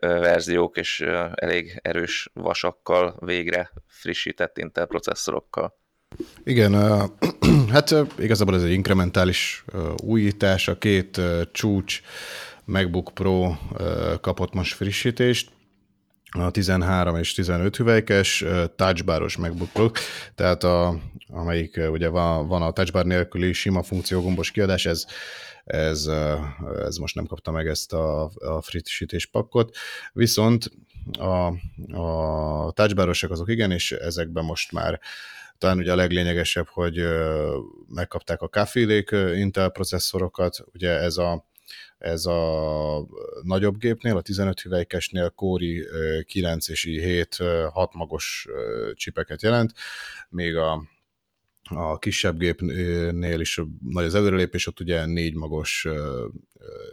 verziók és elég erős vasakkal végre frissített Intel processzorokkal. Igen, hát igazából ez egy inkrementális újítás, a két csúcs MacBook Pro kapott most frissítést, a 13 és 15 hüvelykes touchbaros MacBook Pro, tehát a, amelyik ugye van, van a touchbar nélküli sima funkciógombos kiadás, ez, ez, ez most nem kapta meg ezt a, a frissítés pakkot, viszont a, a touchbarosok azok igen, és ezekben most már talán ugye a leglényegesebb, hogy megkapták a kafélék Intel processzorokat, ugye ez a ez a nagyobb gépnél, a 15 hüvelykesnél Kóri 9 és i7 6 magos csipeket jelent, még a, a kisebb gépnél is nagy az előrelépés, ott ugye négy magos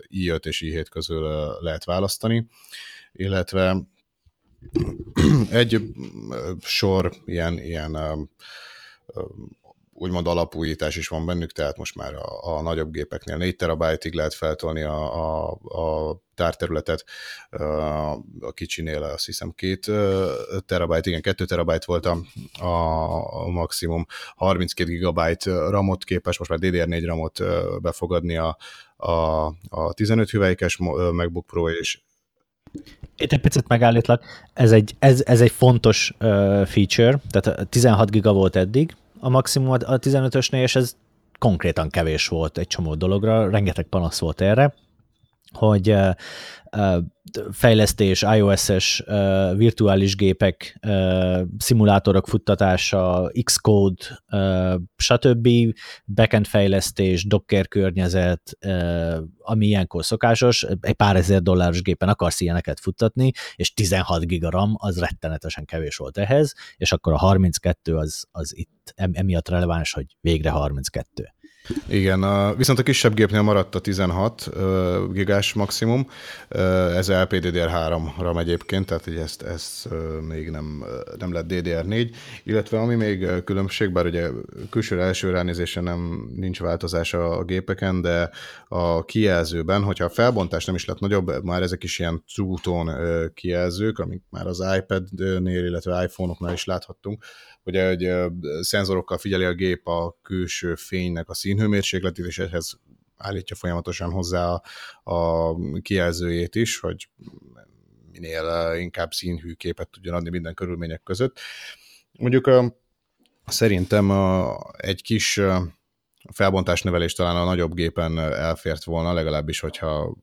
i5 és i7 közül lehet választani, illetve egy sor ilyen, ilyen úgymond alapújítás is van bennük, tehát most már a, a nagyobb gépeknél 4 terabájtig lehet feltolni a, a, a tárterületet, a kicsinél azt hiszem 2 terabájt, igen, 2 terabájt volt a, a maximum, 32 gigabyte ramot képes, most már DDR4 ramot befogadni a, a, a 15 hüvelykes MacBook Pro, és itt egy picit megállítlak, ez egy, ez, ez egy fontos uh, feature, tehát 16 giga volt eddig, a maximum a 15-ösnél, és ez konkrétan kevés volt egy csomó dologra, rengeteg panasz volt erre, hogy fejlesztés, iOS-es virtuális gépek, szimulátorok futtatása, Xcode, stb., backend fejlesztés, Docker környezet, ami ilyenkor szokásos, egy pár ezer dolláros gépen akarsz ilyeneket futtatni, és 16 giga az rettenetesen kevés volt ehhez, és akkor a 32 az, az itt emiatt releváns, hogy végre 32. Igen, a, viszont a kisebb gépnél maradt a 16 uh, gigás maximum, uh, ez LPDDR3-ra megy egyébként, tehát hogy ezt, ezt uh, még nem, nem lett DDR4, illetve ami még különbség, bár ugye külső első ránézésen nem nincs változás a gépeken, de a kijelzőben, hogyha a felbontás nem is lett nagyobb, már ezek is ilyen two-tone kijelzők, amik már az iPad-nél, illetve iPhone-oknál is láthattunk, ugye hogy szenzorokkal figyeli a gép a külső fénynek a színhőmérsékletét, és ehhez állítja folyamatosan hozzá a, a kijelzőjét is, hogy minél inkább színhű képet tudjon adni minden körülmények között. Mondjuk szerintem egy kis felbontás növelés talán a nagyobb gépen elfért volna, legalábbis, hogyha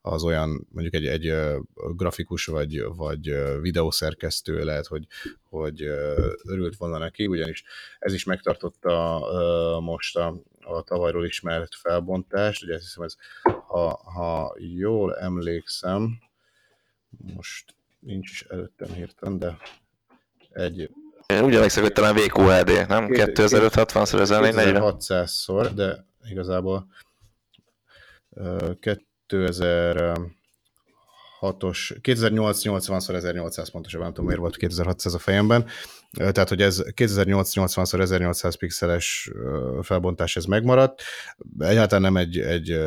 az olyan, mondjuk egy, egy grafikus vagy, vagy videószerkesztő lehet, hogy, hogy örült volna neki, ugyanis ez is megtartotta most a, a tavalyról ismert felbontást, ugye azt hiszem ez, ha, ha jól emlékszem, most nincs előttem hirtelen, de egy én úgy emlékszem, hogy talán VQHD, nem? 2560 x 1600-szor, de igazából 2006-os, 2008-80-szor 1800 pontosan, nem tudom miért volt 2600 a fejemben, tehát hogy ez 2008-80-szor 1800 pixeles felbontás ez megmaradt, egyáltalán nem egy, egy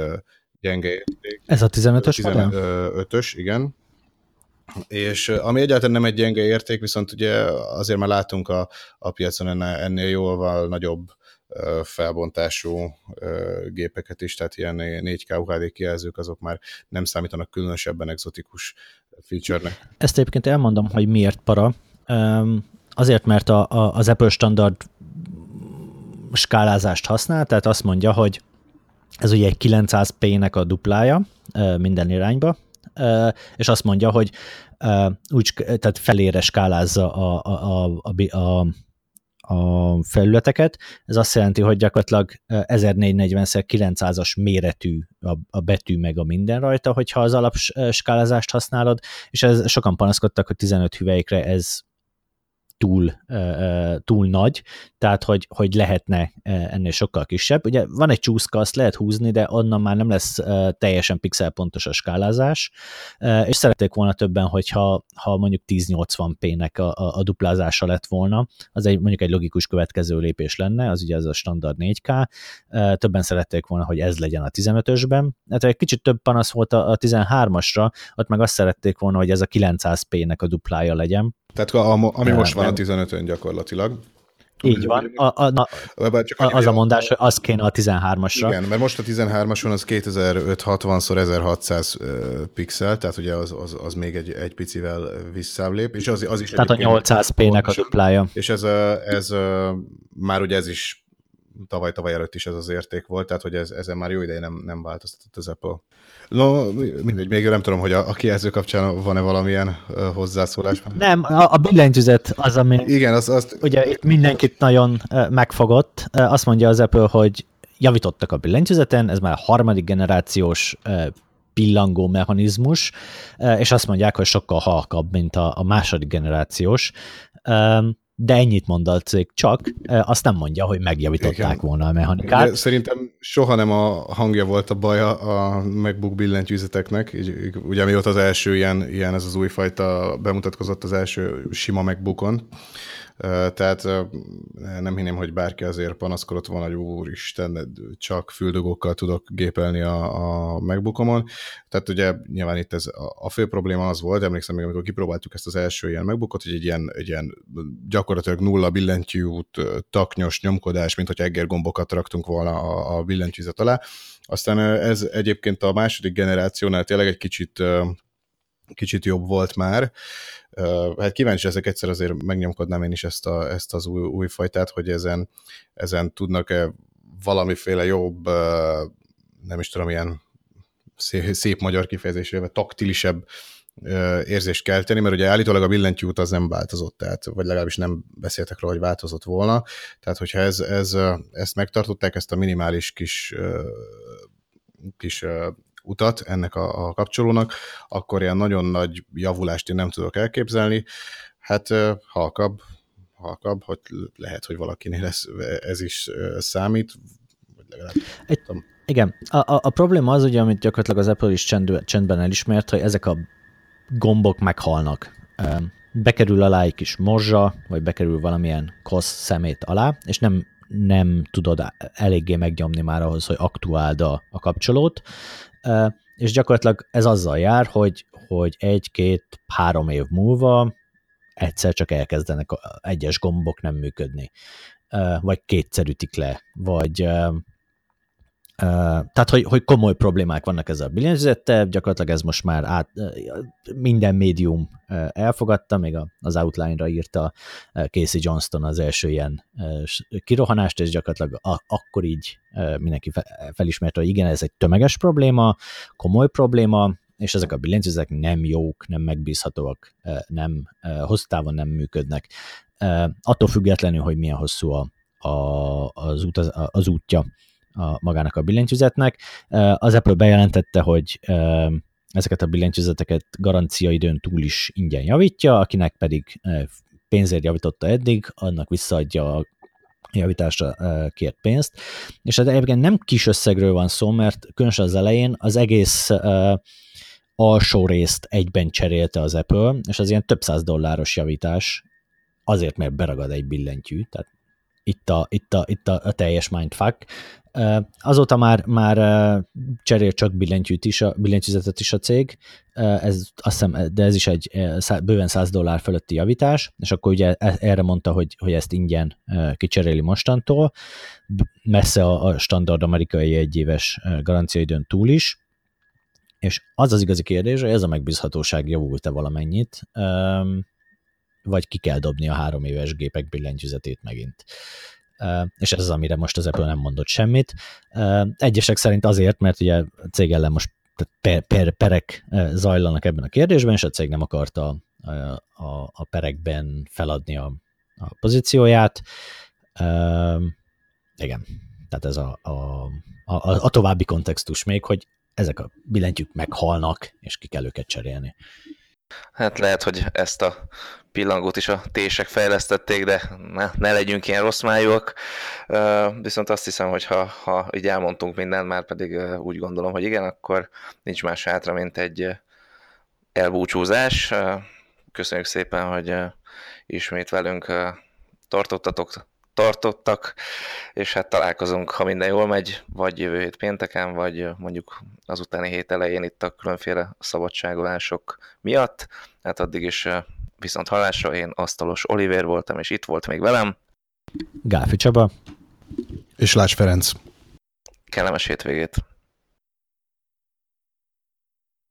gyenge érték. Ez a 15-ös 15-ös, igen, és ami egyáltalán nem egy gyenge érték, viszont ugye azért már látunk a, a piacon ennél, jóval nagyobb felbontású gépeket is, tehát ilyen 4K UHD kijelzők azok már nem számítanak különösebben exotikus feature-nek. Ezt egyébként elmondom, hogy miért para. Azért, mert a, a, az Apple standard skálázást használ, tehát azt mondja, hogy ez ugye egy 900p-nek a duplája minden irányba, és azt mondja, hogy úgy, tehát felére skálázza a, a, a, a, a felületeket. Ez azt jelenti, hogy gyakorlatilag 1440x900-as méretű a, a betű meg a minden rajta, hogyha az alapskálázást használod, és ez sokan panaszkodtak, hogy 15 hüvelykre ez túl, túl nagy, tehát hogy, hogy lehetne ennél sokkal kisebb. Ugye van egy csúszka, azt lehet húzni, de onnan már nem lesz teljesen pixelpontos a skálázás, és szerették volna többen, hogyha ha mondjuk 1080p-nek a, a, a duplázása lett volna, az egy mondjuk egy logikus következő lépés lenne, az ugye az a standard 4K, többen szerették volna, hogy ez legyen a 15-ösben, hát egy kicsit több panasz volt a, a 13-asra, ott meg azt szerették volna, hogy ez a 900p-nek a duplája legyen, tehát a, ami most van a 15-ön gyakorlatilag. Így van. A, a, na, csak a, az a mondás, hogy az kéne a 13-asra. Igen, mert most a 13-ason az 2560x1600 pixel, tehát ugye az, az, az még egy, egy picivel visszább lép, és az, az is Tehát a 800p-nek a duplája. És ez, ez, már ugye ez is tavaly-tavaly előtt is ez az érték volt, tehát hogy ez, ezen már jó ideje nem, nem változtatott az Apple. No, mindegy, még nem tudom, hogy a, a kijelző kapcsán van-e valamilyen uh, hozzászólás. Nem, a, a billentyűzet az, ami Igen, az, azt... ugye itt mindenkit nagyon uh, megfogott. Uh, azt mondja az Apple, hogy javítottak a billentyűzeten, ez már a harmadik generációs uh, pillangó mechanizmus, és azt mondják, hogy sokkal halkabb, mint a, a második generációs. Um, de ennyit mond a cég csak, azt nem mondja, hogy megjavították Igen. volna a mechanikát. De szerintem soha nem a hangja volt a baj a MacBook billentyűzeteknek, ugye mióta az első ilyen, ilyen ez az újfajta bemutatkozott az első sima MacBookon, tehát nem hinném, hogy bárki azért panaszkodott volna, hogy úristen, csak füldugókkal tudok gépelni a, a MacBookomon. Tehát ugye nyilván itt ez a fő probléma az volt, emlékszem még, amikor kipróbáltuk ezt az első ilyen MacBookot, hogy egy ilyen, egy ilyen gyakorlatilag nulla billentyűút, taknyos nyomkodás, mint hogy egger gombokat raktunk volna a, a billentyűzet alá. Aztán ez egyébként a második generációnál tényleg egy kicsit kicsit jobb volt már, Hát kíváncsi ezek egyszer azért megnyomkodnám én is ezt, a, ezt az új, új fajtát, hogy ezen, ezen tudnak-e valamiféle jobb, nem is tudom, ilyen szép, szép magyar kifejezésével taktilisebb érzést kelteni, mert ugye állítólag a billentyűt az nem változott, tehát, vagy legalábbis nem beszéltek róla, hogy változott volna. Tehát, hogyha ez, ez, ezt megtartották, ezt a minimális kis, kis utat ennek a, a kapcsolónak, akkor ilyen nagyon nagy javulást én nem tudok elképzelni. Hát halkabb, halkabb, hogy lehet, hogy valakinél ez, ez is számít, vagy legalább Egy, Igen, a, a, a probléma az ugye, amit gyakorlatilag az Apple is csend, csendben elismert, hogy ezek a gombok meghalnak. Bekerül alá egy kis morzsa, vagy bekerül valamilyen kosz szemét alá, és nem nem tudod eléggé megnyomni már ahhoz, hogy aktuáld a, a kapcsolót, és gyakorlatilag ez azzal jár, hogy, hogy egy-két-három év múlva egyszer csak elkezdenek egyes gombok nem működni, vagy kétszer ütik le, vagy tehát, hogy, hogy komoly problémák vannak ezzel a billentyűzettel, gyakorlatilag ez most már át, minden médium elfogadta, még az outline-ra írta Casey Johnston az első ilyen kirohanást, és gyakorlatilag akkor így mindenki felismerte, hogy igen, ez egy tömeges probléma, komoly probléma, és ezek a billentyűzetek nem jók, nem megbízhatóak, nem hosszú távon nem működnek. Attól függetlenül, hogy milyen hosszú a, a, az, út, az, az útja a, magának a billentyűzetnek. Az Apple bejelentette, hogy ezeket a billentyűzeteket garanciaidőn túl is ingyen javítja, akinek pedig pénzért javította eddig, annak visszaadja a javításra kért pénzt. És hát egyébként nem kis összegről van szó, mert különösen az elején az egész alsó részt egyben cserélte az Apple, és az ilyen több száz dolláros javítás azért, mert beragad egy billentyű, tehát itt a, itt a, itt a, a teljes mindfuck. Azóta már, már cserél csak billentyűt is, a, billentyűzetet is a cég, ez, azt hiszem, de ez is egy bőven 100 dollár fölötti javítás, és akkor ugye e, erre mondta, hogy, hogy ezt ingyen kicseréli mostantól, messze a, a standard amerikai egyéves garanciaidőn túl is, és az az igazi kérdés, hogy ez a megbízhatóság javult-e valamennyit, vagy ki kell dobni a három éves gépek billentyűzetét megint. És ez az, amire most az Apple nem mondott semmit. Egyesek szerint azért, mert ugye a cég ellen most per, per, perek zajlanak ebben a kérdésben, és a cég nem akarta a, a, a perekben feladni a, a pozícióját. Igen, tehát ez a, a, a, a további kontextus még, hogy ezek a billentyűk meghalnak, és ki kell őket cserélni. Hát lehet, hogy ezt a pillangót is a tések fejlesztették, de ne, ne legyünk ilyen rossz májúak. Viszont azt hiszem, hogy ha, ha így elmondtunk mindent, már pedig úgy gondolom, hogy igen, akkor nincs más hátra, mint egy elbúcsúzás. Köszönjük szépen, hogy ismét velünk tartottatok tartottak, és hát találkozunk, ha minden jól megy, vagy jövő hét pénteken, vagy mondjuk az utáni hét elején itt a különféle szabadságolások miatt. Hát addig is viszont hallásra én Asztalos Oliver voltam, és itt volt még velem. Gáfi Csaba. És Lász Ferenc. Kellemes hétvégét.